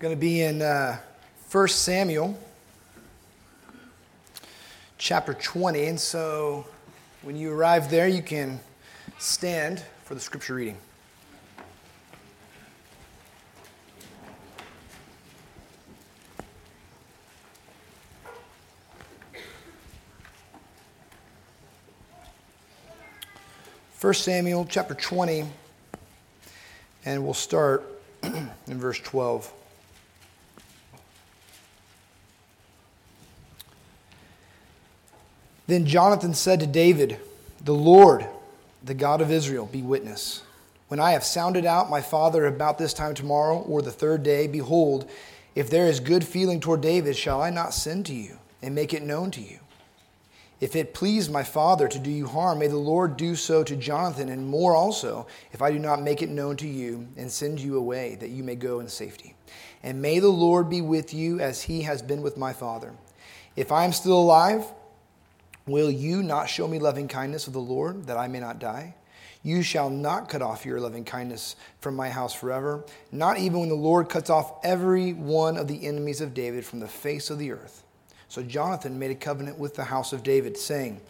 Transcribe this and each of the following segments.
going to be in uh, 1 Samuel chapter 20. And so when you arrive there, you can stand for the scripture reading. First Samuel chapter 20, and we'll start in verse 12. Then Jonathan said to David, The Lord, the God of Israel, be witness. When I have sounded out my father about this time tomorrow or the third day, behold, if there is good feeling toward David, shall I not send to you and make it known to you? If it please my father to do you harm, may the Lord do so to Jonathan, and more also, if I do not make it known to you and send you away, that you may go in safety. And may the Lord be with you as he has been with my father. If I am still alive, will you not show me loving kindness of the Lord, that I may not die? You shall not cut off your loving kindness from my house forever, not even when the Lord cuts off every one of the enemies of David from the face of the earth. So Jonathan made a covenant with the house of David, saying,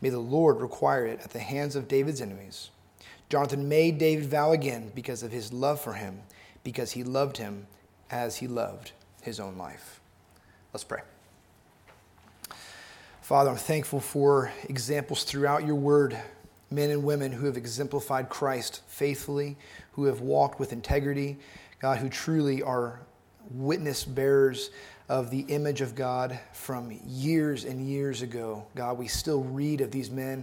May the Lord require it at the hands of David's enemies. Jonathan made David vow again because of his love for him, because he loved him as he loved his own life. Let's pray. Father, I'm thankful for examples throughout your word, men and women who have exemplified Christ faithfully, who have walked with integrity, God, who truly are witness bearers of the image of God from years and years ago. God, we still read of these men,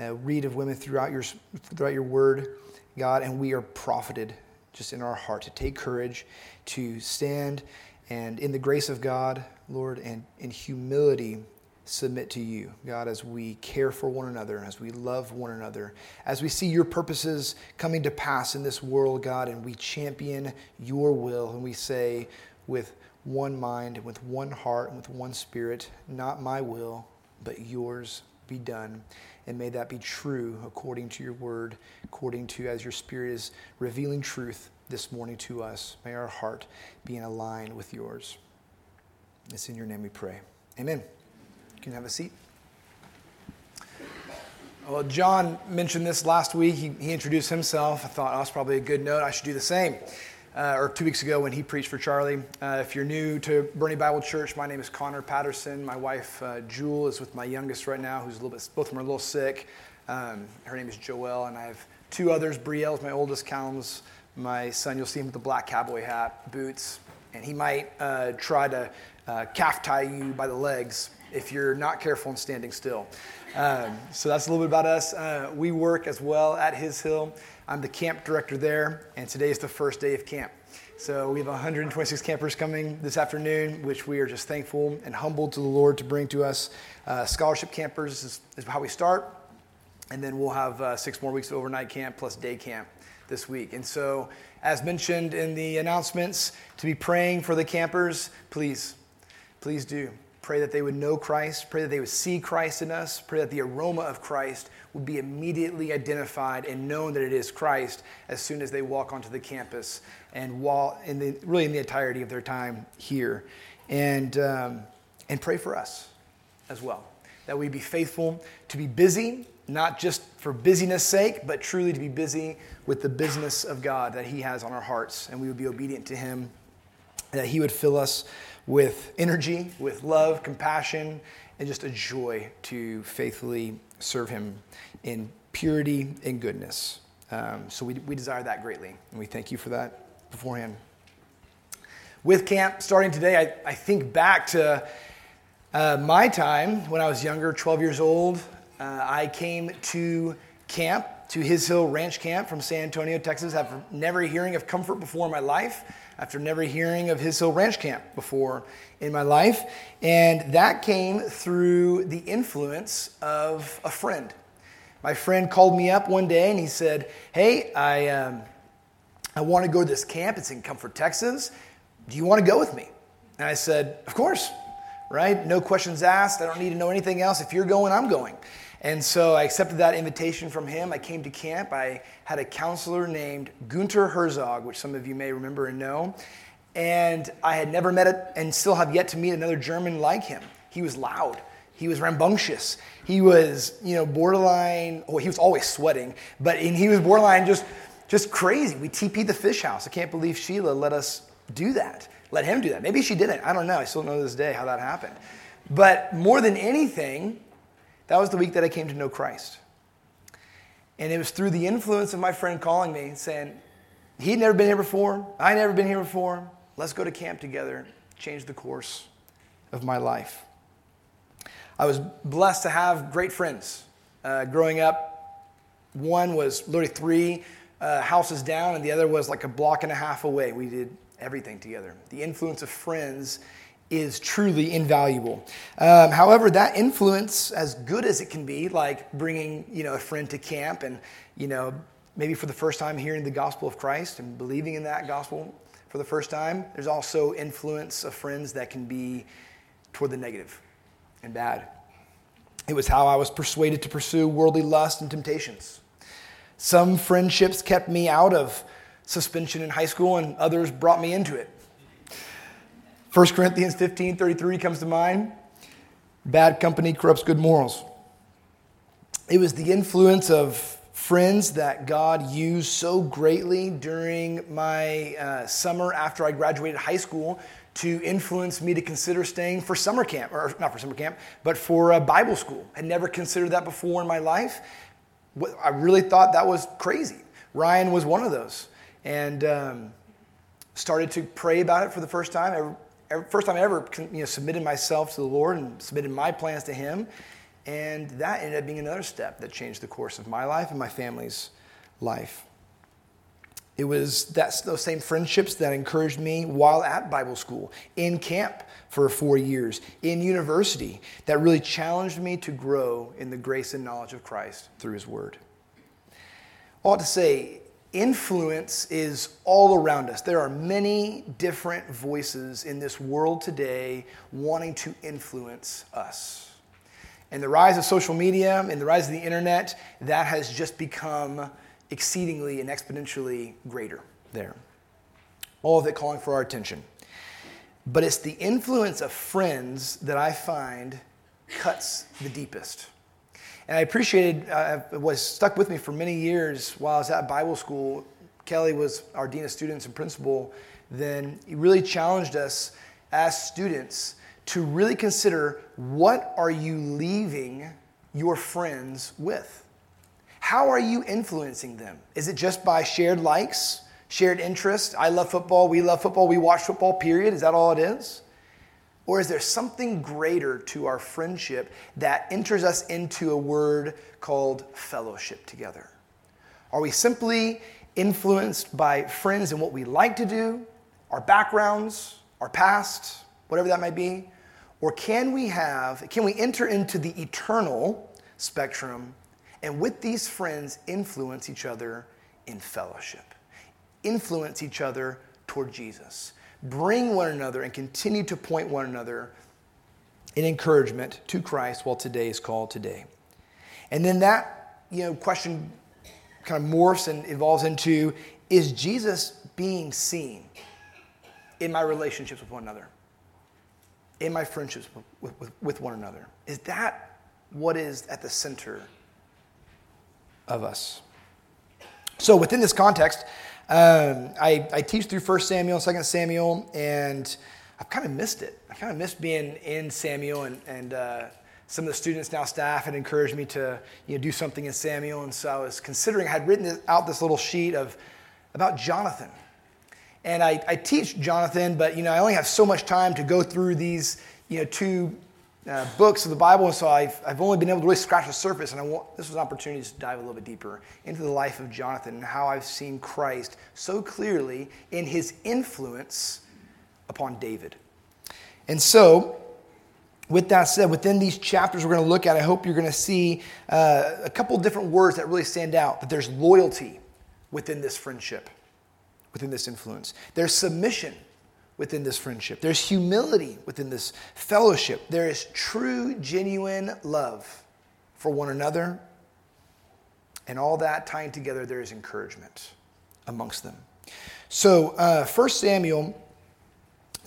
uh, read of women throughout your, throughout your word, God, and we are profited just in our heart to take courage, to stand, and in the grace of God, Lord, and in humility, submit to you, God, as we care for one another, as we love one another, as we see your purposes coming to pass in this world, God, and we champion your will, and we say with one mind, with one heart, and with one spirit. Not my will, but yours be done. And may that be true according to your word, according to as your spirit is revealing truth this morning to us. May our heart be in line with yours. It's in your name we pray. Amen. Can have a seat. Well, John mentioned this last week. He, he introduced himself. I thought oh, that's probably a good note. I should do the same uh, or two weeks ago when he preached for Charlie. Uh, if you're new to Boerne Bible Church, my name is Connor Patterson. My wife, uh, Jewel, is with my youngest right now, who's a little bit, both of them are a little sick. Um, her name is Joelle, and I have two others. Brielle's my oldest, Callum's my son. You'll see him with the black cowboy hat, boots, and he might uh, try to uh, calf tie you by the legs if you're not careful and standing still. Um, so that's a little bit about us. Uh, we work as well at His Hill. I'm the camp director there, and today is the first day of camp. So we have 126 campers coming this afternoon, which we are just thankful and humbled to the Lord to bring to us. Uh, scholarship campers is, is, how we start, and then we'll have uh, six more weeks of overnight camp plus day camp this week. And so, as mentioned in the announcements, to be praying for the campers, please, please do. Pray that they would know Christ. Pray that they would see Christ in us. Pray that the aroma of Christ would be immediately identified and known that it is Christ as soon as they walk onto the campus and while in the, really in the entirety of their time here. And, um, and pray for us as well. That we be faithful to be busy, not just for busyness' sake, but truly to be busy with the business of God that He has on our hearts. And we would be obedient to Him, that He would fill us with energy, with love, compassion, and just a joy to faithfully serve Him in purity and goodness. Um, so we, we desire that greatly, and we thank you for that beforehand. With camp starting today, I, I think back to uh, my time when I was younger, 12 years old. Uh, I came to camp, to His Hill Ranch Camp from San Antonio, Texas, after never hearing of comfort before in my life after never hearing of His Hill Ranch Camp before in my life. And that came through the influence of a friend. My friend called me up one day and he said, Hey, I, um, I want to go to this camp. It's in Comfort, Texas. Do you want to go with me? And I said, Of course, right? No questions asked. I don't need to know anything else. If you're going, I'm going. And so I accepted that invitation from him. I came to camp. I had a counselor named Gunter Herzog, which some of you may remember and know. And I had never met it and still have yet to meet another German like him. He was loud. He was rambunctious. He was, you know, borderline, well, he was always sweating, but and he was borderline just, just crazy. We TP'd the fish house. I can't believe Sheila let us do that, let him do that. Maybe she didn't. I don't know. I still don't know to this day how that happened. But more than anything, that was the week that I came to know Christ. And it was through the influence of my friend calling me saying, he'd never been here before, I'd never been here before. Let's go to camp together, change the course of my life. I was blessed to have great friends. Uh, growing up, one was literally three uh, houses down, and the other was like a block and a half away. We did everything together. The influence of friends is truly invaluable. Um, however, that influence, as good as it can be, like bringing you know a friend to camp and you know maybe for the first time hearing the gospel of Christ and believing in that gospel for the first time, there's also influence of friends that can be toward the negative and bad. It was how I was persuaded to pursue worldly lust and temptations. Some friendships kept me out of suspension in high school, and others brought me into it. 1 Corinthians 15 33 comes to mind. Bad company corrupts good morals. It was the influence of friends that God used so greatly during my uh, summer after I graduated high school to influence me to consider staying for summer camp, or not for summer camp, but for a Bible school. I never considered that before in my life. I really thought that was crazy. Ryan was one of those. And um, started to pray about it for the first time first time I ever you know, submitted myself to the Lord and submitted my plans to Him. And that ended up being another step that changed the course of my life and my family's life. It was that, those same friendships that encouraged me while at Bible school, in camp for four years, in university, that really challenged me to grow in the grace and knowledge of Christ through His Word. All to say, influence is all around us. There are many different voices in this world today wanting to influence us. And the rise of social media and the rise of the internet, that has just become exceedingly and exponentially greater there. All of it calling for our attention. But it's the influence of friends that I find cuts the deepest. And I appreciated, uh, was stuck with me for many years while I was at Bible school. Kelly was our Dean of Students and principal. Then he really challenged us as students to really consider what are you leaving your friends with? How are you influencing them? Is it just by shared likes, shared interest? I love football, we love football, we watch football, period. Is that all it is? Or is there something greater to our friendship that enters us into a word called fellowship together? Are we simply influenced by friends and what we like to do, our backgrounds, our past, whatever that might be? Or can we have, can we enter into the eternal spectrum and with these friends influence each other in fellowship? Influence each other toward Jesus bring one another and continue to point one another in encouragement to Christ while today is called today. And then that you know question kind of morphs and evolves into is Jesus being seen in my relationships with one another? In my friendships with, with, with one another? Is that what is at the center of us? So, within this context, um, I, I teach through 1 Samuel, 2 Samuel, and I've kind of missed it. I kind of missed being in Samuel, and, and uh, some of the students, now staff, had encouraged me to you know, do something in Samuel, and so I was considering, I had written out this little sheet of about Jonathan. And I, I teach Jonathan, but you know, I only have so much time to go through these you know, two uh, books of the Bible, and so I've, I've only been able to really scratch the surface. And I want, this was an opportunity to dive a little bit deeper into the life of Jonathan and how I've seen Christ so clearly in his influence upon David. And so, with that said, within these chapters we're going to look at, I hope you're going to see uh, a couple different words that really stand out. That there's loyalty within this friendship, within this influence. There's submission within this friendship. There's humility within this fellowship. There is true, genuine love for one another. And all that tying together, there is encouragement amongst them. So, uh, 1 Samuel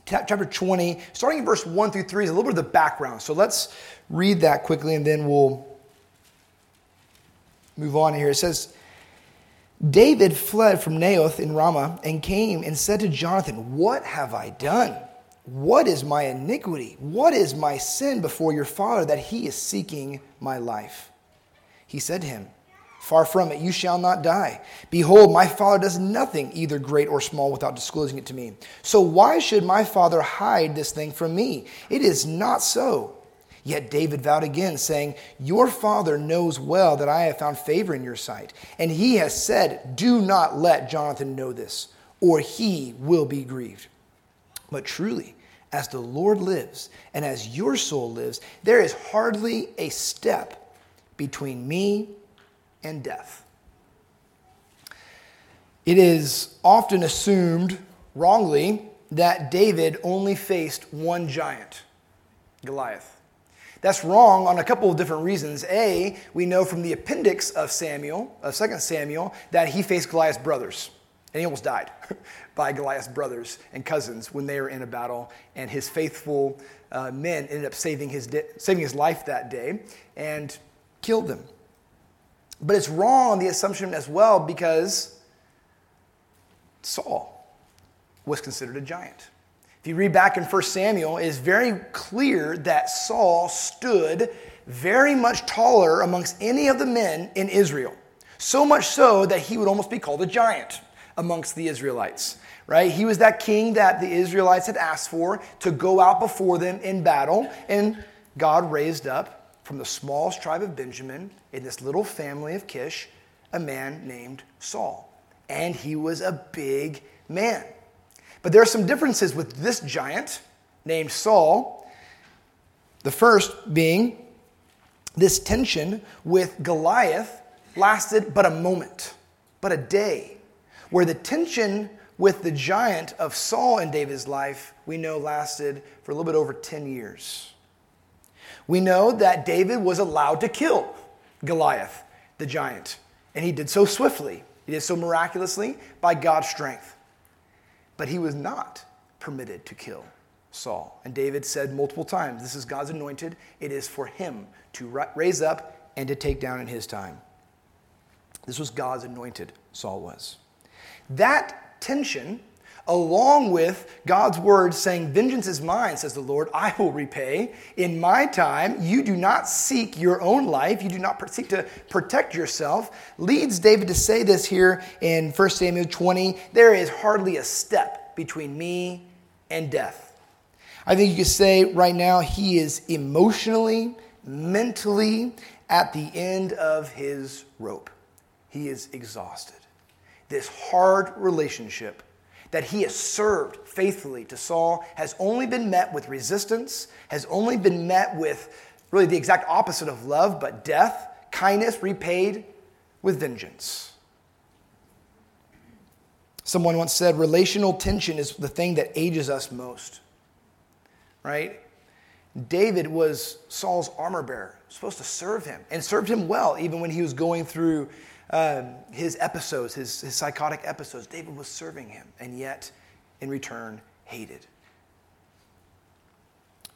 chapter 20, starting in verse 1 through 3, is a little bit of the background. So let's read that quickly and then we'll move on here. It says, David fled from Naioth in Ramah and came and said to Jonathan, What have I done? What is my iniquity? What is my sin before your father that he is seeking my life? He said to him, Far from it, you shall not die. Behold, my father does nothing, either great or small, without disclosing it to me. So why should my father hide this thing from me? It is not so. Yet David vowed again, saying, Your father knows well that I have found favor in your sight. And he has said, Do not let Jonathan know this, or he will be grieved. But truly, as the Lord lives, and as your soul lives, there is hardly a step between me and death. It is often assumed wrongly that David only faced one giant, Goliath. That's wrong on a couple of different reasons. A, we know from the appendix of Samuel, of 2 Samuel, that he faced Goliath's brothers, and he almost died by Goliath's brothers and cousins when they were in a battle, and his faithful uh, men ended up saving his, di- saving his life that day and killed them. But it's wrong, the assumption as well, because Saul was considered a giant. If you read back in 1 Samuel, it is very clear that Saul stood very much taller amongst any of the men in Israel. So much so that he would almost be called a giant amongst the Israelites, right? He was that king that the Israelites had asked for to go out before them in battle, and God raised up from the smallest tribe of Benjamin in this little family of Kish a man named Saul. And he was a big man. But there are some differences with this giant named Saul. The first being this tension with Goliath lasted but a moment, but a day, where the tension with the giant of Saul in David's life, we know lasted for a little bit over 10 years. We know that David was allowed to kill Goliath, the giant, and he did so swiftly. He did so miraculously by God's strength. But he was not permitted to kill Saul. And David said multiple times, This is God's anointed. It is for him to raise up and to take down in his time. This was God's anointed, Saul was. That tension along with God's word saying, Vengeance is mine, says the Lord, I will repay. In my time, you do not seek your own life, you do not seek to protect yourself, leads David to say this here in 1 Samuel 20 there is hardly a step between me and death. I think you could say right now he is emotionally, mentally at the end of his rope. He is exhausted. This hard relationship that he has served faithfully to Saul has only been met with resistance, has only been met with really the exact opposite of love, but death, kindness repaid with vengeance. Someone once said, relational tension is the thing that ages us most. Right? David was Saul's armor bearer, supposed to serve him, and served him well, even when he was going through um, his episodes, his, his psychotic episodes, David was serving him and yet in return hated.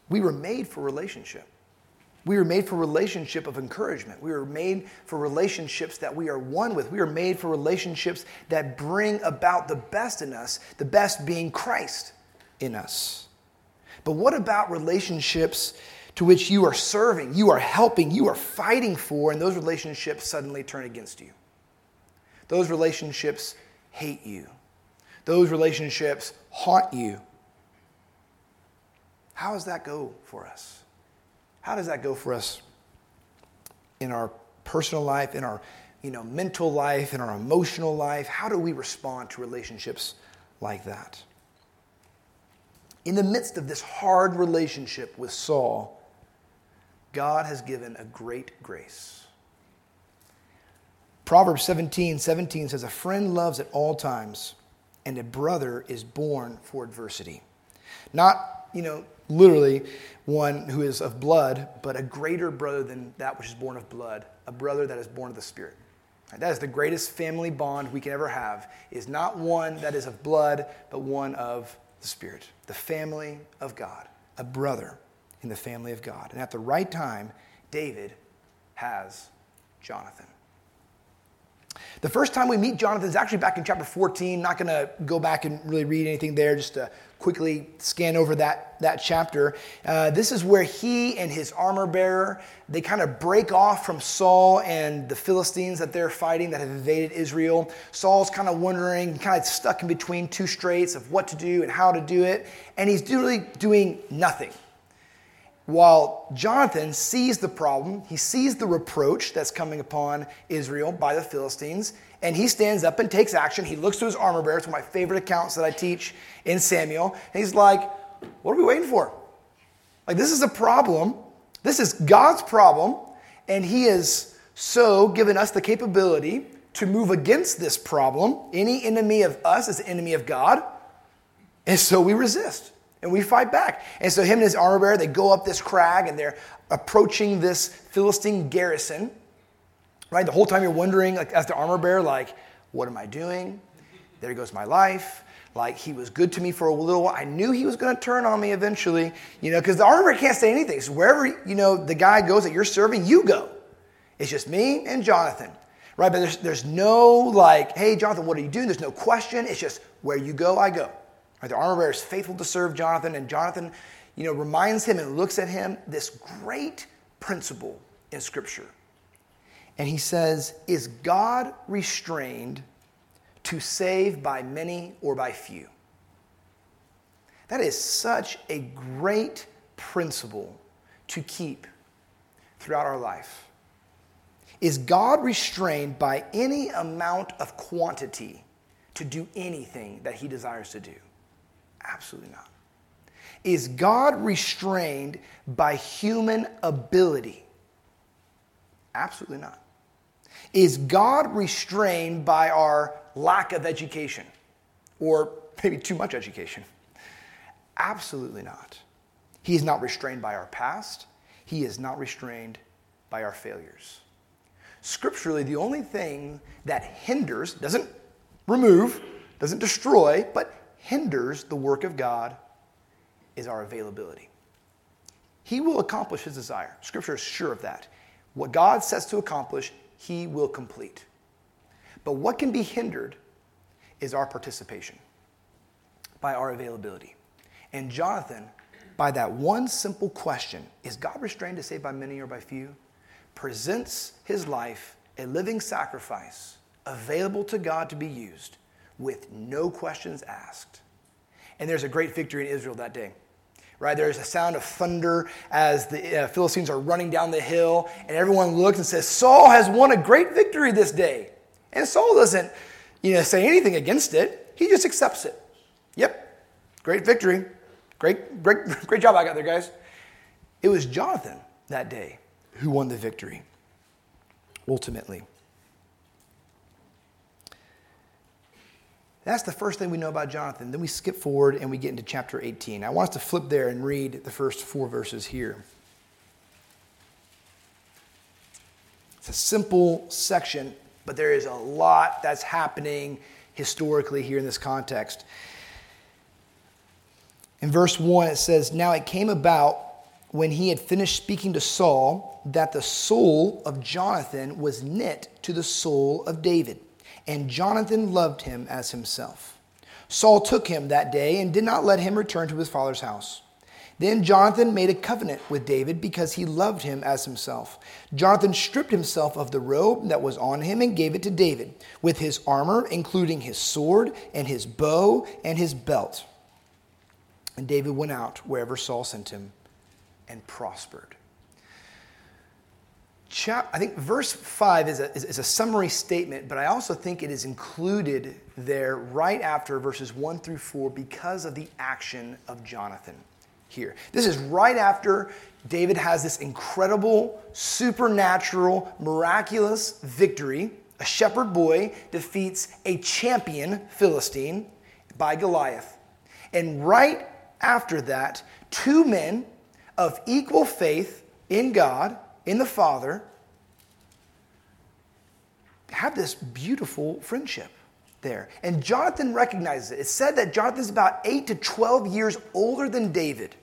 We were made for relationship. We were made for relationship of encouragement. We were made for relationships that we are one with. We are made for relationships that bring about the best in us, the best being Christ in us. But what about relationships to which you are serving, you are helping, you are fighting for, and those relationships suddenly turn against you? Those relationships hate you. Those relationships haunt you. How does that go for us? How does that go for us in our personal life, in our you know, mental life, in our emotional life? How do we respond to relationships like that? In the midst of this hard relationship with Saul, God has given a great grace. Proverbs 17 17 says, A friend loves at all times, and a brother is born for adversity. Not, you know, literally one who is of blood, but a greater brother than that which is born of blood, a brother that is born of the Spirit. That is the greatest family bond we can ever have, is not one that is of blood, but one of the Spirit, the family of God, a brother in the family of God. And at the right time, David has Jonathan. The first time we meet Jonathan is actually back in chapter 14. Not going to go back and really read anything there, just to quickly scan over that, that chapter. Uh, this is where he and his armor bearer, they kind of break off from Saul and the Philistines that they're fighting that have invaded Israel. Saul's kind of wondering, kind of stuck in between two straits of what to do and how to do it. And he's really doing nothing. While Jonathan sees the problem, he sees the reproach that's coming upon Israel by the Philistines, and he stands up and takes action. He looks to his armor bearer. It's one of my favorite accounts that I teach in Samuel. And he's like, What are we waiting for? Like, this is a problem. This is God's problem, and he has so given us the capability to move against this problem. Any enemy of us is the enemy of God, and so we resist and we fight back. And so him and his armor bearer, they go up this crag and they're approaching this Philistine garrison. Right? The whole time you're wondering, like as the armor bearer, like, what am I doing? There goes my life. Like he was good to me for a little while. I knew he was going to turn on me eventually, you know, because the armor bearer can't say anything. So wherever you know the guy goes that you're serving, you go. It's just me and Jonathan, right? But there's there's no like, hey Jonathan, what are you doing? There's no question. It's just where you go, I go. Right? The armor bearer is faithful to serve Jonathan, and Jonathan, you know, reminds him and looks at him this great principle in Scripture. And he says, Is God restrained to save by many or by few? That is such a great principle to keep throughout our life. Is God restrained by any amount of quantity to do anything that he desires to do? Absolutely not. Is God restrained by human ability? Absolutely not. Is God restrained by our lack of education or maybe too much education? Absolutely not. He is not restrained by our past. He is not restrained by our failures. Scripturally, the only thing that hinders, doesn't remove, doesn't destroy, but hinders the work of God is our availability. He will accomplish his desire. Scripture is sure of that. What God sets to accomplish, he will complete. But what can be hindered is our participation by our availability. And Jonathan, by that one simple question, is God restrained to save by many or by few? presents his life a living sacrifice available to God to be used with no questions asked. And there's a great victory in Israel that day. Right? There's a sound of thunder as the uh, Philistines are running down the hill, and everyone looks and says, Saul has won a great victory this day. And Saul doesn't you know, say anything against it, he just accepts it. Yep, great victory. Great, great, great job I got there, guys. It was Jonathan that day who won the victory, ultimately. That's the first thing we know about Jonathan. Then we skip forward and we get into chapter 18. I want us to flip there and read the first four verses here. It's a simple section, but there is a lot that's happening historically here in this context. In verse 1, it says, Now it came about when he had finished speaking to Saul that the soul of Jonathan was knit to the soul of David and Jonathan loved him as himself. Saul took him that day and did not let him return to his father's house. Then Jonathan made a covenant with David because he loved him as himself. Jonathan stripped himself of the robe that was on him and gave it to David, with his armor, including his sword and his bow and his belt. And David went out wherever Saul sent him and prospered. I think verse 5 is a, is a summary statement, but I also think it is included there right after verses 1 through 4 because of the action of Jonathan here. This is right after David has this incredible, supernatural, miraculous victory. A shepherd boy defeats a champion Philistine by Goliath. And right after that, two men of equal faith in God in the Father have this beautiful friendship there. And Jonathan recognizes it. It's said that Jonathan's about 8 to 12 years older than David.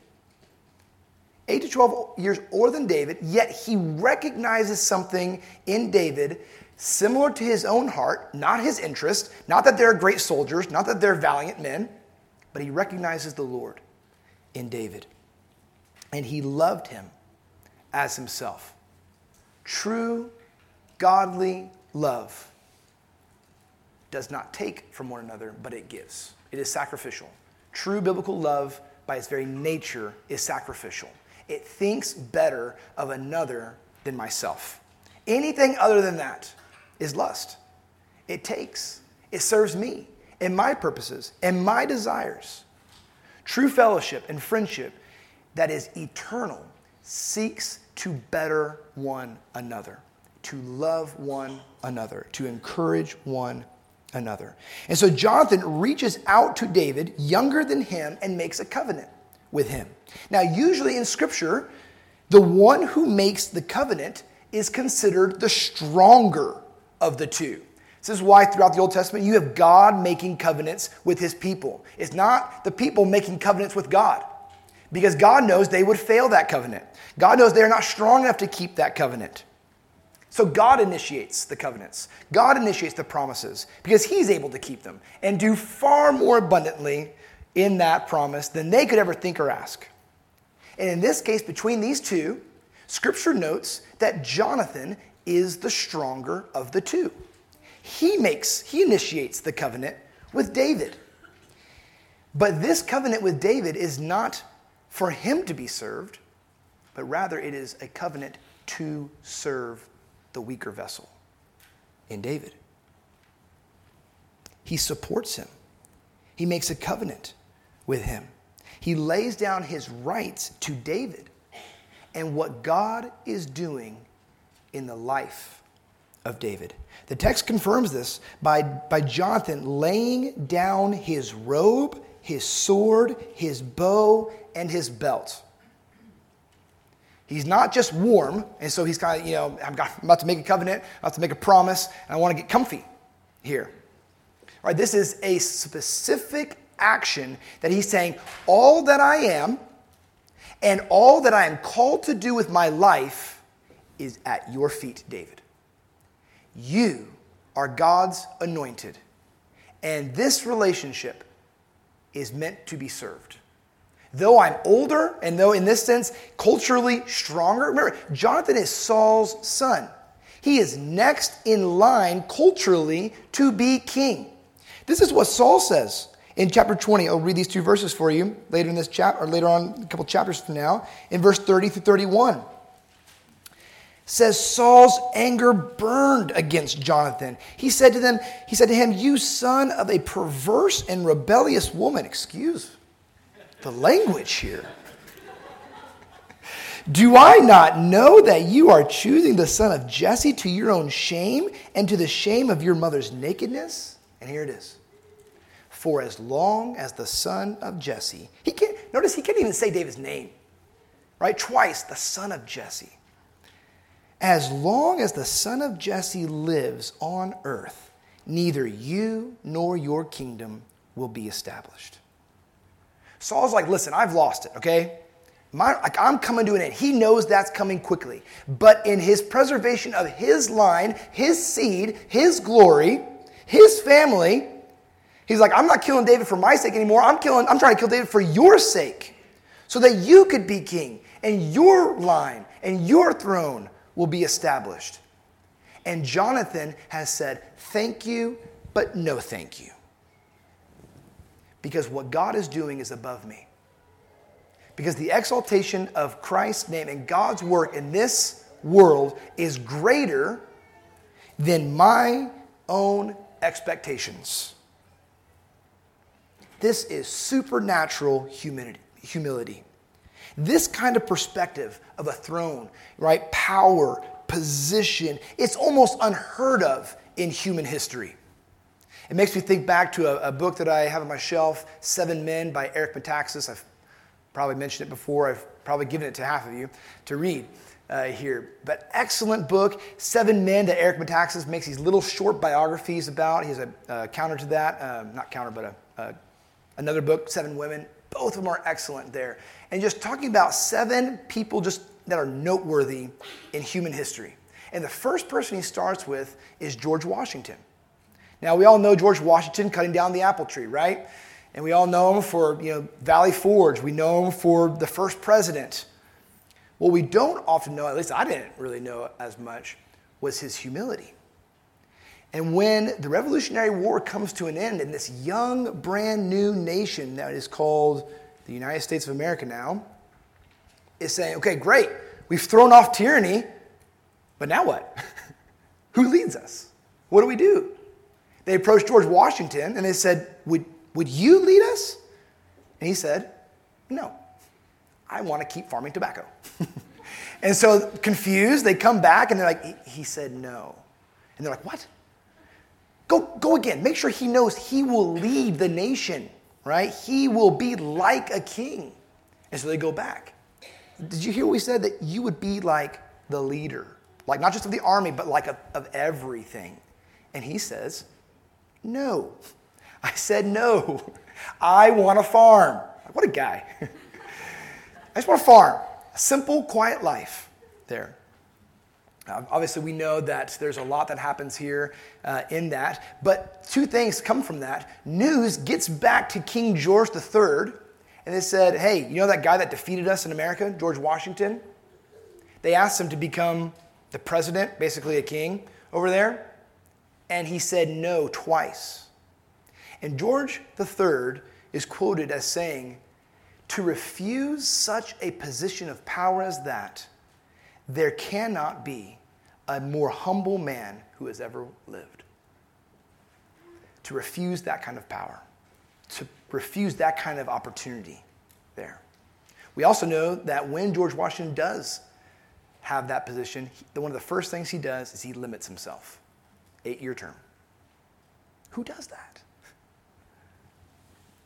8 to 12 years older than David, yet he recognizes something in David similar to his own heart, not his interest, not that they're great soldiers, not that they're valiant men, but he recognizes the Lord in David. And he loved him as himself. True, godly love does not take from one another, but it gives. It is sacrificial. True biblical love, by its very nature, is sacrificial. It thinks better of another than myself. Anything other than that is lust. It takes, it serves me and my purposes and my desires. True fellowship and friendship that is eternal seeks to better one another, to love one another, to encourage one another. And so Jonathan reaches out to David, younger than him, and makes a covenant with him. Now, usually in Scripture, the one who makes the covenant is considered the stronger of the two. This is why throughout the Old Testament you have God making covenants with his people. It's not the people making covenants with God because God knows they would fail that covenant. God knows they're not strong enough to keep that covenant. So God initiates the covenants. God initiates the promises because he's able to keep them and do far more abundantly in that promise than they could ever think or ask. And in this case, between these two, scripture notes that Jonathan is the stronger of the two. He makes, he initiates the covenant with David. But this covenant with David is not for him to be served, but rather it is a covenant to serve the weaker vessel in David. He supports him, he makes a covenant with him. He lays down his rights to David and what God is doing in the life of David. The text confirms this by, by Jonathan laying down his robe, his sword, his bow, and his belt. He's not just warm, and so he's kind of, you know, I'm about to make a covenant, I'm about to make a promise, and I want to get comfy here. All right, this is a specific action that he's saying, all that I am and all that I am called to do with my life is at your feet, David. You are God's anointed, and this relationship is meant to be served. Though I'm older, and though in this sense culturally stronger, remember, Jonathan is Saul's son. He is next in line culturally to be king. This is what Saul says in chapter 20. I'll read these two verses for you later in this chapter, or later on, a couple chapters from now, in verse 30 through 31 says Saul's anger burned against Jonathan. He said to them, he said to him, "You son of a perverse and rebellious woman." Excuse the language here. Do I not know that you are choosing the son of Jesse to your own shame and to the shame of your mother's nakedness? And here it is. For as long as the son of Jesse, he can't, notice he can't even say David's name, right? Twice, the son of Jesse. As long as the son of Jesse lives on earth, neither you nor your kingdom will be established. Saul's like, listen, I've lost it, okay? My, like, I'm coming to an end. He knows that's coming quickly. But in his preservation of his line, his seed, his glory, his family, he's like, I'm not killing David for my sake anymore. I'm killing, I'm trying to kill David for your sake. So that you could be king and your line and your throne will be established. And Jonathan has said, Thank you, but no thank you. Because what God is doing is above me. Because the exaltation of Christ's name and God's work in this world is greater than my own expectations. This is supernatural humility. This kind of perspective of a throne, right? Power, position, it's almost unheard of in human history. It makes me think back to a, a, book that I have on my shelf, Seven Men by Eric Metaxas. I've probably mentioned it before. I've probably given it to half of you to read. uh, here. But excellent book. Seven Men that Eric Metaxas makes these little short biographies about. He has a uh, counter to that, um, not counter, but a, another book, Seven Women. Both of them are excellent there. And just talking about seven people just that are noteworthy in human history. And the first person he starts with is George Washington. Now, we all know George Washington cutting down the apple tree, right? And we all know him for, you know, Valley Forge. We know him for the first president. What we don't often know, at least I didn't really know as much, was his humility. And when the Revolutionary War comes to an end and this young, brand new nation that is called the United States of America now is saying, okay, great, we've thrown off tyranny, but now what? Who leads us? What do we do? They approached George Washington and they said, would, would you lead us? And he said, No, I want to keep farming tobacco. and so, confused, they come back and they're like, He said no. And they're like, What? Go, go again. Make sure he knows he will lead the nation, right? He will be like a king. And so they go back. Did you hear what we said? That you would be like the leader, like not just of the army, but like of, of everything. And he says, No. I said, No. I want a farm. What a guy. I just want a farm. A simple, quiet life there. Obviously, we know that there's a lot that happens here uh, in that, but two things come from that. News gets back to King George III, and they said, Hey, you know that guy that defeated us in America, George Washington? They asked him to become the president, basically a king over there, and he said no twice. And George III is quoted as saying, To refuse such a position of power as that there cannot be a more humble man who has ever lived. To refuse that kind of power, to refuse that kind of opportunity there. We also know that when George Washington does have that position, one of the first things he does is he limits himself. Eight year term. Who does that?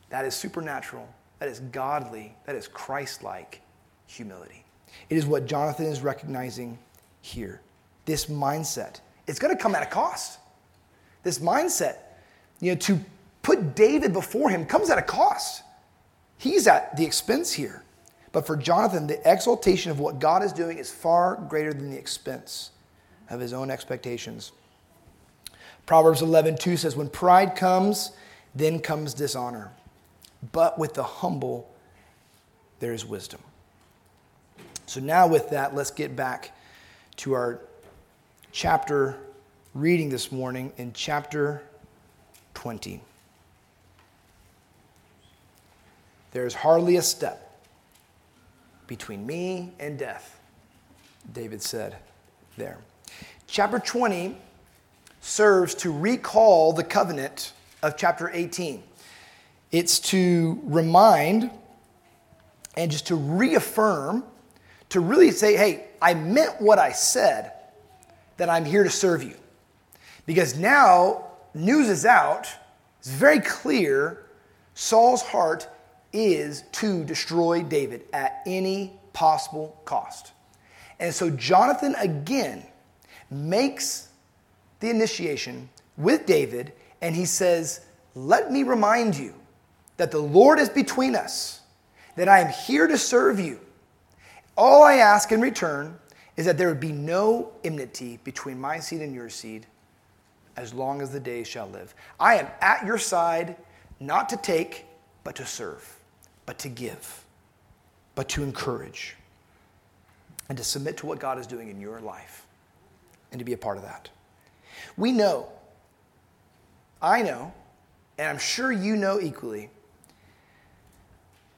That is supernatural, that is godly, that is Christ like humility. It is what Jonathan is recognizing here. This mindset. It's going to come at a cost. This mindset, you know, to put David before him comes at a cost. He's at the expense here. But for Jonathan, the exaltation of what God is doing is far greater than the expense of his own expectations. Proverbs 11:2 says, When pride comes, then comes dishonor. But with the humble, there is wisdom. So, now with that, let's get back to our chapter reading this morning in chapter 20. There is hardly a step between me and death, David said there. Chapter 20 serves to recall the covenant of chapter 18. It's to remind and just to reaffirm to really say, hey, I meant what I said, that I'm here to serve you. Because now news is out, it's very clear Saul's heart is to destroy David at any possible cost. And so Jonathan again makes the initiation with David and he says, Let me remind you that the Lord is between us, that I am here to serve you all I ask in return is that there would be no enmity between my seed and your seed as long as the days shall live. I am at your side, not to take, but to serve, but to give, but to encourage, and to submit to what God is doing in your life and to be a part of that. We know, I know, and I'm sure you know equally,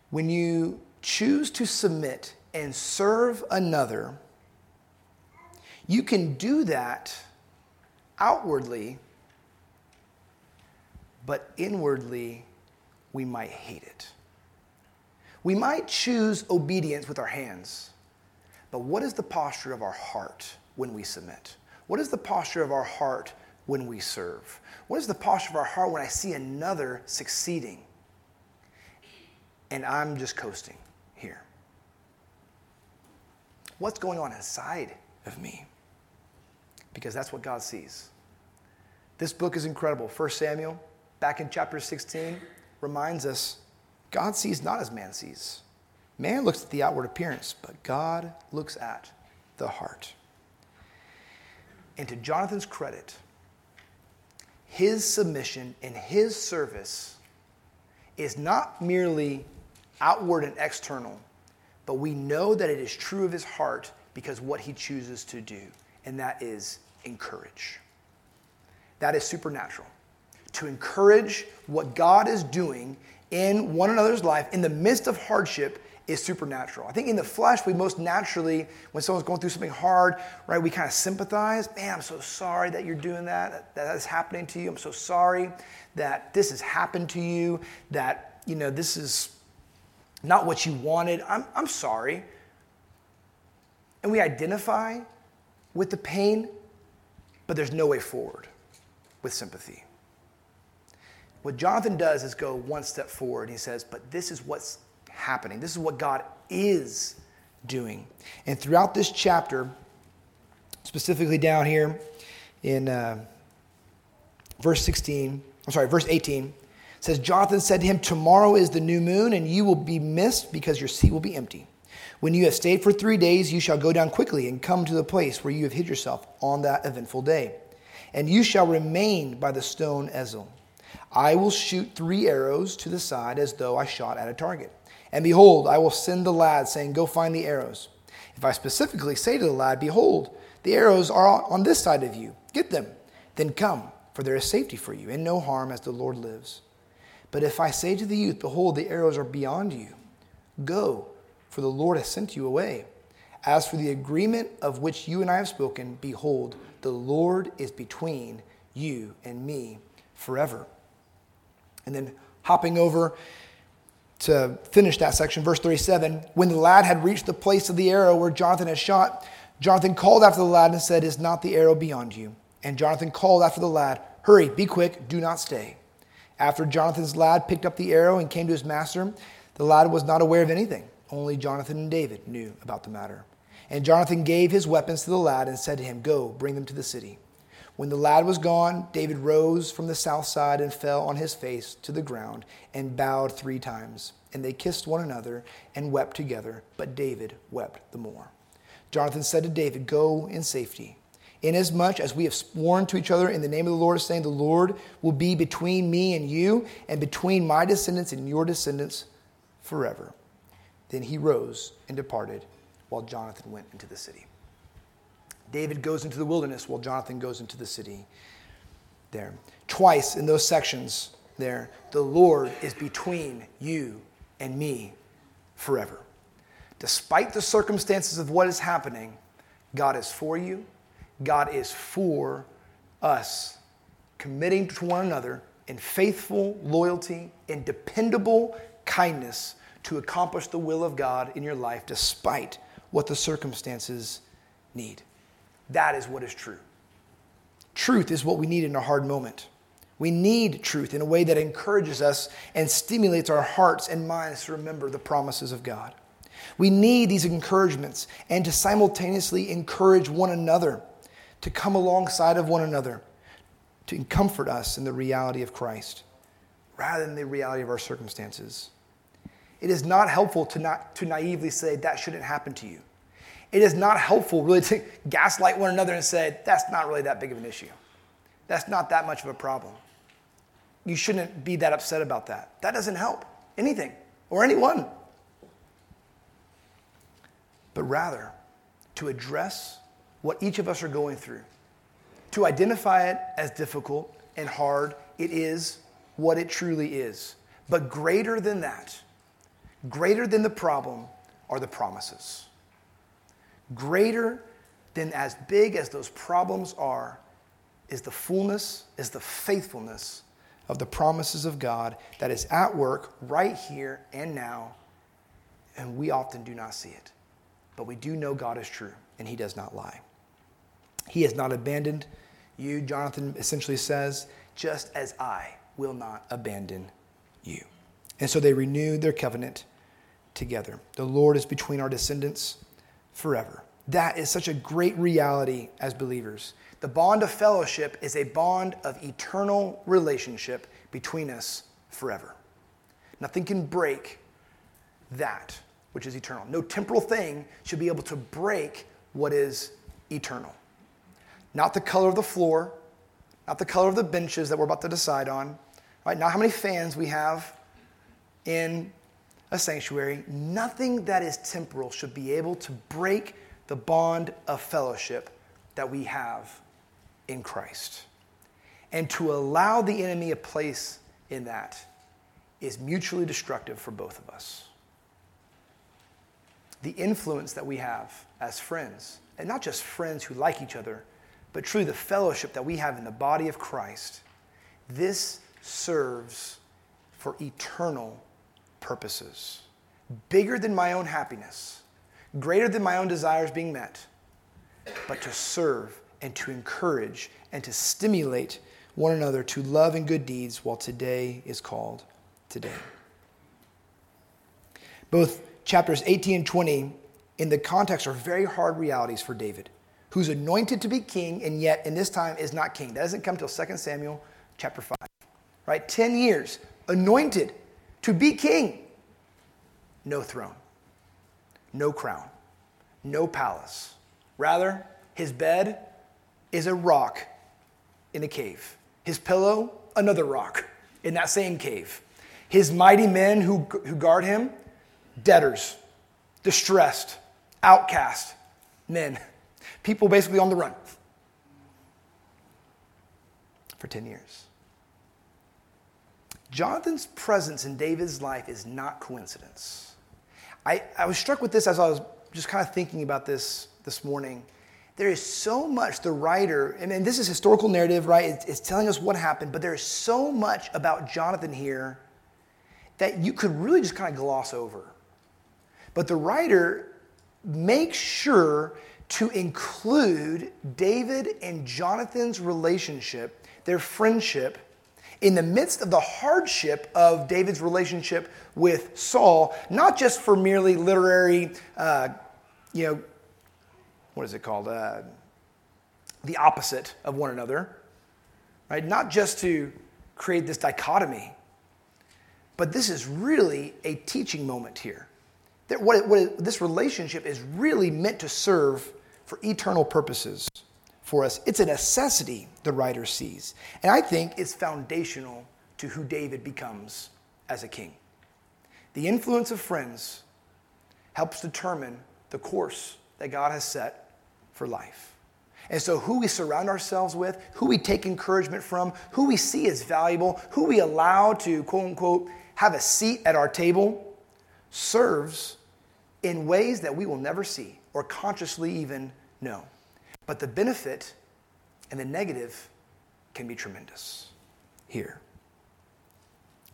when you choose to submit and serve another, you can do that outwardly, but inwardly, we might hate it. We might choose obedience with our hands, but what is the posture of our heart when we submit? What is the posture of our heart when we serve? What is the posture of our heart when I see another succeeding and I'm just coasting? Here? What's going on inside of me? Because that's what God sees. This book is incredible. 1 Samuel, back in chapter 16, reminds us God sees not as man sees. Man looks at the outward appearance, but God looks at the heart. And to Jonathan's credit, his submission and his service is not merely outward and external, but we know that it is true of his heart because what he chooses to do, and that is encourage. That is supernatural. To encourage what God is doing in one another's life in the midst of hardship is supernatural. I think in the flesh, we most naturally, when someone's going through something hard, right, we kind of sympathize. Man, I'm so sorry that you're doing that, that that's happening to you. I'm so sorry that this has happened to you, that, you know, this is not what you wanted. I'm, I'm sorry. And we identify with the pain, but there's no way forward with sympathy. What Jonathan does is go one step forward. He says, But this is what's happening. This is what God is doing. And throughout this chapter, specifically down here in uh, verse 16, I'm sorry, verse 18, says, Jonathan said to him, Tomorrow is the new moon, and you will be missed because your sea will be empty. When you have stayed for three days, you shall go down quickly and come to the place where you have hid yourself on that eventful day. And you shall remain by the stone Ezel. I will shoot three arrows to the side as though I shot at a target. And behold, I will send the lad, saying, Go find the arrows. If I specifically say to the lad, Behold, the arrows are on this side of you, get them, then come, for there is safety for you, and no harm as the Lord lives. But if I say to the youth, Behold, the arrows are beyond you, go, for the Lord has sent you away. As for the agreement of which you and I have spoken, behold, the Lord is between you and me forever. And then hopping over to finish that section, verse 37 when the lad had reached the place of the arrow where Jonathan had shot, Jonathan called after the lad and said, Is not the arrow beyond you? And Jonathan called after the lad, Hurry, be quick, do not stay. After Jonathan's lad picked up the arrow and came to his master, the lad was not aware of anything. Only Jonathan and David knew about the matter. And Jonathan gave his weapons to the lad and said to him, Go, bring them to the city. When the lad was gone, David rose from the south side and fell on his face to the ground and bowed three times. And they kissed one another and wept together, but David wept the more. Jonathan said to David, Go in safety, inasmuch as we have sworn to each other in the name of the Lord, saying, The Lord will be between me and you, and between my descendants and your descendants forever. Then he rose and departed while Jonathan went into the city. David goes into the wilderness while Jonathan goes into the city there. Twice in those sections there, the Lord is between you and me forever. Despite the circumstances of what is happening, God is for you. God is for us, committing to one another in faithful loyalty and dependable kindness to accomplish the will of God in your life despite what the circumstances need. That is what is true. Truth is what we need in a hard moment. We need truth in a way that encourages us and stimulates our hearts and minds to remember the promises of God. We need these encouragements and to simultaneously encourage one another, to come alongside of one another, to comfort us in the reality of Christ rather than the reality of our circumstances. It is not helpful to, not, to naively say that shouldn't happen to you. It is not helpful really to gaslight one another and say that's not really that big of an issue. That's not that much of a problem. You shouldn't be that upset about that. That doesn't help anything or anyone. But rather, to address what each of us are going through, to identify it as difficult and hard, it is what it truly is. But greater than that, Greater than the problem are the promises. Greater than as big as those problems are is the fullness, is the faithfulness of the promises of God that is at work right here and now, and we often do not see it. But we do know God is true, and He does not lie. He has not abandoned you, Jonathan essentially says, just as I will not abandon you. And so they renewed their covenant together. The Lord is between our descendants forever. that is such a great reality as believers. The bond of fellowship is a bond of eternal relationship between us forever. Nothing can break that which is eternal. No temporal thing should be able to break what is eternal. Not the color of the floor, not the color of the benches that we're about to decide on, right? Not how many fans we have in a sanctuary. Nothing that is temporal should be able to break the bond of fellowship that we have in Christ. And to allow the enemy a place in that is mutually destructive for both of us. The influence that we have as friends, and not just friends who like each other, but truly the fellowship that we have in the body of Christ, this serves for eternal purposes, bigger than my own happiness, greater than my own desires being met, but to serve and to encourage and to stimulate one another to love and good deeds while today is called today. Both chapters 18 and 20 in the context are very hard realities for David, who's anointed to be king and yet in this time is not king. That doesn't come till 2 Samuel chapter 5. Right? 10 years anointed to be king. No throne, no crown, no palace. Rather, his bed is a rock in a cave. His pillow, another rock in that same cave. His mighty men who, who guard him, debtors, distressed, outcast men, people basically on the run for 10 years. Jonathan's presence in David's life is not coincidence. I, I was struck with this as I was just kind of thinking about this this morning. There is so much the writer, I mean, this is historical narrative, right? It's, it's telling us what happened, but there is so much about Jonathan here that you could really just kind of gloss over. But the writer makes sure to include David and Jonathan's relationship, their friendship, in the midst of the hardship of David's relationship with Saul, not just for merely literary, uh, you know, what is it called? Uh, the opposite of one another, right? Not just to create this dichotomy, but this is really a teaching moment here. That what, what this relationship is really meant to serve for eternal purposes for us. It's a necessity, the writer sees. And I think it's foundational to who David becomes as a king. The influence of friends helps determine the course that God has set for life. And so, who we surround ourselves with, who we take encouragement from, who we see as valuable, who we allow to quote unquote have a seat at our table, serves in ways that we will never see or consciously even know. But the benefit and the negative can be tremendous here.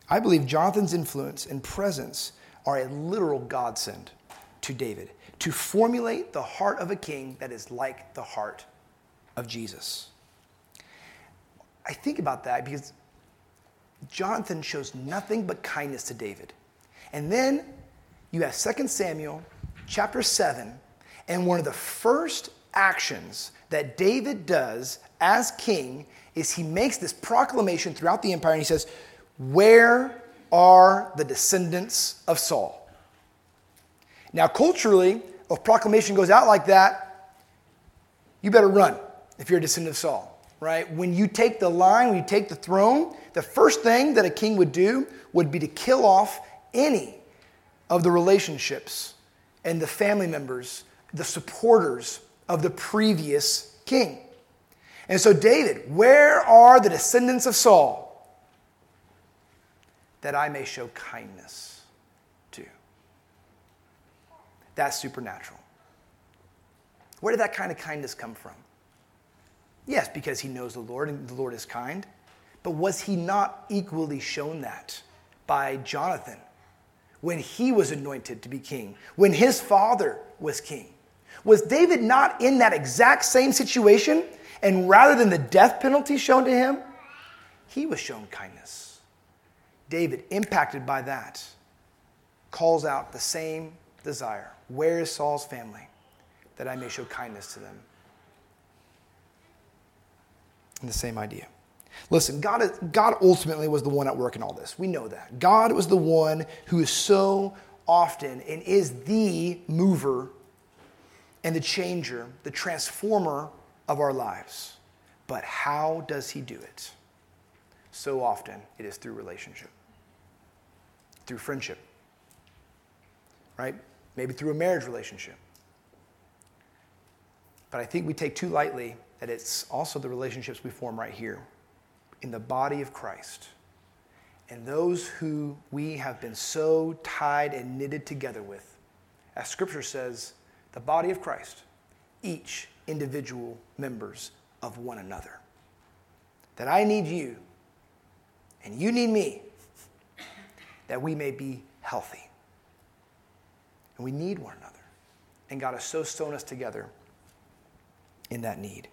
I believe Jonathan's influence and presence are a literal godsend to David to formulate the heart of a king that is like the heart of Jesus. I think about that because Jonathan shows nothing but kindness to David. And then you have 2 Samuel chapter 7, and one of the first actions that David does as king is he makes this proclamation throughout the empire and he says, Where are the descendants of Saul? Now, culturally, if proclamation goes out like that, you better run if you're a descendant of Saul, right? When you take the line, when you take the throne, the first thing that a king would do would be to kill off any of the relationships and the family members, the supporters of the previous king. And so, David, where are the descendants of Saul? That I may show kindness to. That's supernatural. Where did that kind of kindness come from? Yes, because he knows the Lord and the Lord is kind. But was he not equally shown that by Jonathan when he was anointed to be king, when his father was king? Was David not in that exact same situation? And rather than the death penalty shown to him, he was shown kindness. David, impacted by that, calls out the same desire. Where is Saul's family? that I may show kindness to them. And the same idea. Listen, God, God ultimately was the one at work in all this. We know that. God was the one who is so often and is the mover and the changer, the transformer of our lives. But how does he do it? So often it is through relationship, through friendship, right? Maybe through a marriage relationship. But I think we take too lightly that it's also the relationships we form right here in the body of Christ. And those who we have been so tied and knitted together with. As scripture says, the body of Christ, each individual members of one another. That I need you and you need me that we may be healthy. And we need one another. And God has so sewn us together in that need.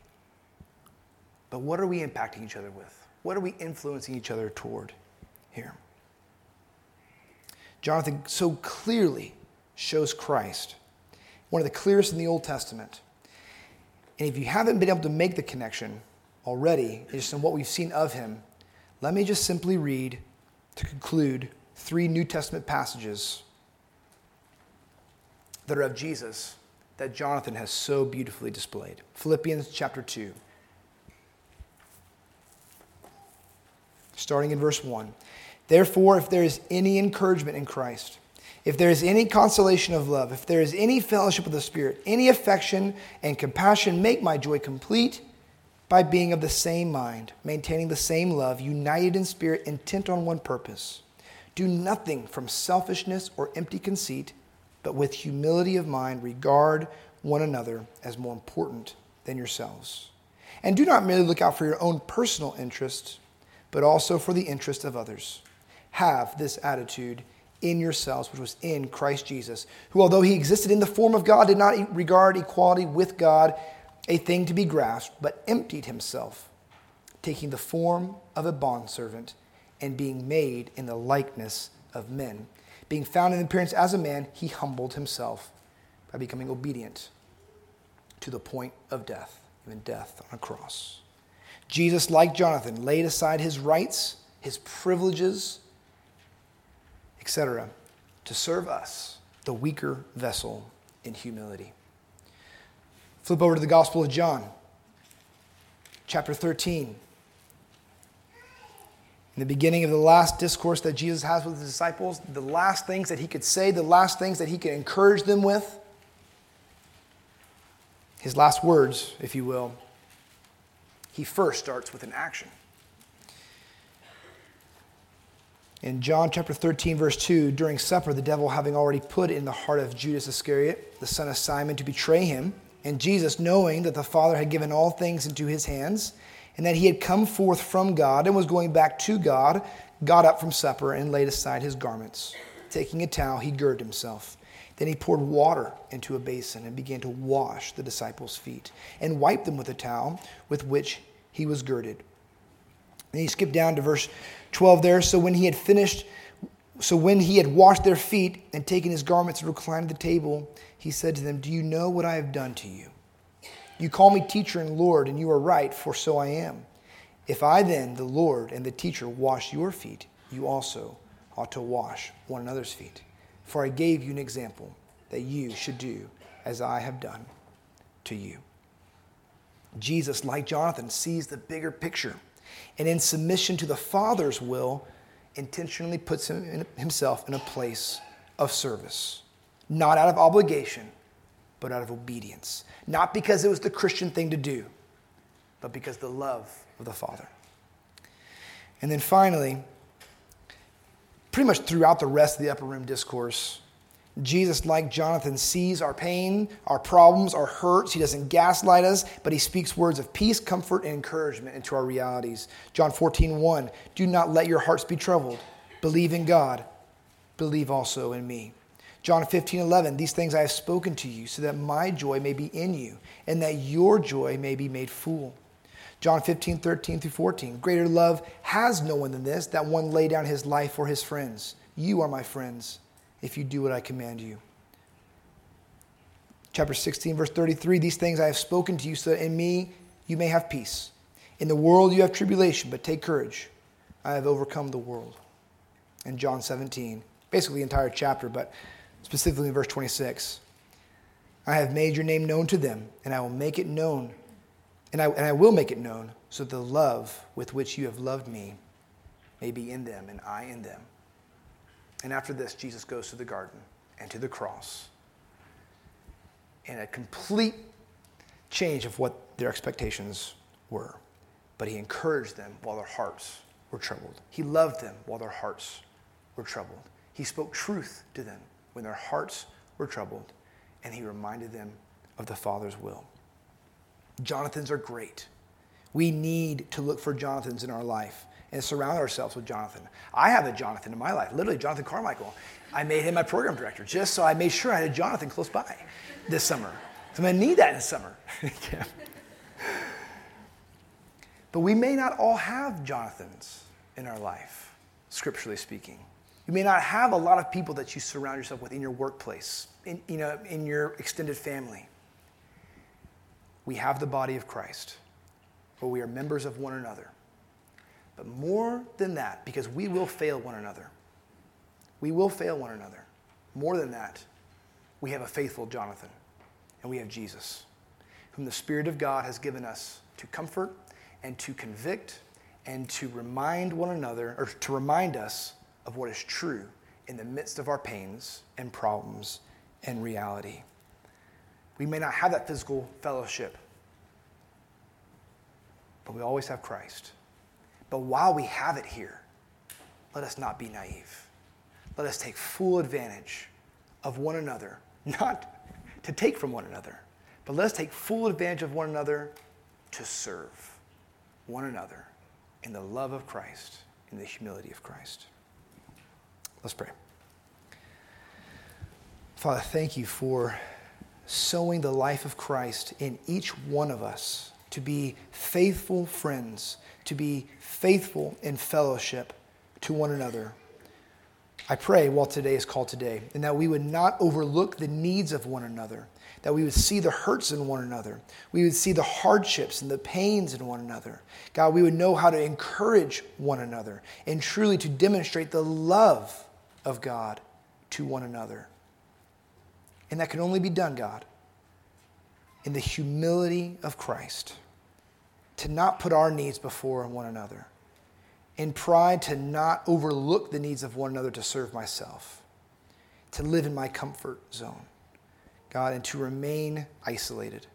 But what are we impacting each other with? What are we influencing each other toward here? Jonathan so clearly shows Christ, one of the clearest in the Old Testament. And if you haven't been able to make the connection already, just in what we've seen of him, let me just simply read to conclude three New Testament passages that are of Jesus that Jonathan has so beautifully displayed. Philippians chapter 2. Starting in verse 1. Therefore, if there is any encouragement in Christ, if there is any consolation of love, if there is any fellowship of the Spirit, any affection and compassion, make my joy complete by being of the same mind, maintaining the same love, united in spirit, intent on one purpose. Do nothing from selfishness or empty conceit but with humility of mind, regard one another as more important than yourselves. And do not merely look out for your own personal interests, but also for the interest of others. Have this attitude in yourselves, which was in Christ Jesus, who, although he existed in the form of God, did not regard equality with God a thing to be grasped, but emptied himself, taking the form of a bondservant and being made in the likeness of men being found in appearance as a man, he humbled himself by becoming obedient to the point of death, even death on a cross. Jesus, like Jonathan, laid aside his rights, his privileges, etc., to serve us, the weaker vessel, in humility. Flip over to the Gospel of John, chapter 13 in the beginning of the last discourse that Jesus has with his disciples, the last things that he could say, the last things that he could encourage them with, his last words, if you will, he first starts with an action. In John chapter 13, verse 2, during supper, the devil having already put in the heart of Judas Iscariot, the son of Simon, to betray him, and Jesus, knowing that the Father had given all things into his hands, and that he had come forth from God and was going back to God, got up from supper and laid aside his garments. Taking a towel, he girded himself. Then he poured water into a basin and began to wash the disciples' feet and wipe them with a towel with which he was girded. And he skipped down to verse 12 there. So when he had finished, so when he had washed their feet and taken his garments and reclined at the table, he said to them, Do you know what I have done to you? You call me teacher and Lord, and you are right, for so I am. If I then, the Lord and the teacher, wash your feet, you also ought to wash one another's feet. For I gave you an example that you should do as I have done to you. Jesus, like Jonathan, sees the bigger picture and, in submission to the Father's will, intentionally puts him in, himself in a place of service, not out of obligation but out of obedience. Not because it was the Christian thing to do, but because the love of the Father. And then finally, pretty much throughout the rest of the upper room discourse, Jesus, like Jonathan, sees our pain, our problems, our hurts. He doesn't gaslight us, but he speaks words of peace, comfort, and encouragement into our realities. John 14, 1. Do not let your hearts be troubled. Believe in God. Believe also in me. John 15, 11, these things I have spoken to you so that my joy may be in you and that your joy may be made full. John 15, 13 through 14, greater love has no one than this, that one lay down his life for his friends. You are my friends if you do what I command you. Chapter 16, verse 33 These things I have spoken to you so that in me you may have peace. In the world you have tribulation, but take courage. I have overcome the world. And John 17, basically the entire chapter, but specifically in verse 26. I have made your name known to them, and I will make it known, and I, and I will make it known, so that the love with which you have loved me may be in them, and I in them. And after this, Jesus goes to the garden and to the cross in a complete change of what their expectations were. But he encouraged them while their hearts were troubled. He loved them while their hearts were troubled. He spoke truth to them when their hearts were troubled, and he reminded them of the Father's will. Jonathans are great. We need to look for Jonathans in our life and surround ourselves with Jonathan. I have a Jonathan in my life, literally, Jonathan Carmichael. I made him my program director just so I made sure I had a Jonathan close by this summer. So I'm going to need that in the summer. But we may not all have Jonathans in our life, scripturally speaking. You may not have a lot of people that you surround yourself with in your workplace, in, you know, in your extended family. We have the body of Christ, where we are members of one another. But more than that, because we will fail one another, we will fail one another. More than that, we have a faithful Jonathan, and we have Jesus, whom the Spirit of God has given us to comfort and to convict and to remind one another, or to remind us of what is true in the midst of our pains and problems and reality. We may not have that physical fellowship, but we always have Christ. But while we have it here, let us not be naive. Let us take full advantage of one another, not to take from one another, but let us take full advantage of one another to serve one another in the love of Christ, in the humility of Christ. Let's pray. Father, thank you for sowing the life of Christ in each one of us to be faithful friends, to be faithful in fellowship to one another. I pray while today is called today, and that we would not overlook the needs of one another, that we would see the hurts in one another, we would see the hardships and the pains in one another. God, we would know how to encourage one another and truly to demonstrate the love of God to one another. And that can only be done, God, in the humility of Christ, to not put our needs before one another in pride to not overlook the needs of one another to serve myself, to live in my comfort zone, God, and to remain isolated.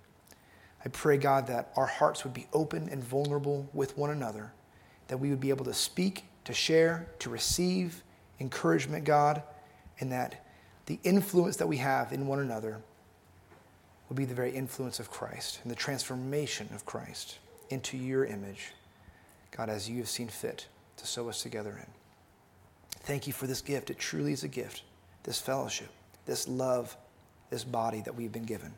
I pray, God, that our hearts would be open and vulnerable with one another, that we would be able to speak, to share, to receive encouragement, God, and that the influence that we have in one another will be the very influence of Christ and the transformation of Christ into your image. God, as you have seen fit to sew us together in. Thank you for this gift. It truly is a gift, this fellowship, this love, this body that we've been given.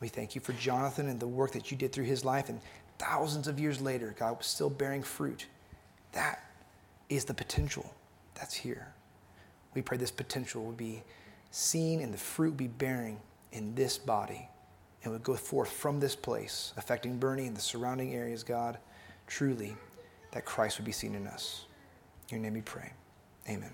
We thank you for Jonathan and the work that you did through his life, and thousands of years later, God was still bearing fruit. That is the potential that's here. We pray this potential will be seen and the fruit be bearing in this body and would go forth from this place, affecting Boerne and the surrounding areas, God truly that Christ would be seen in us. In your name we pray. Amen.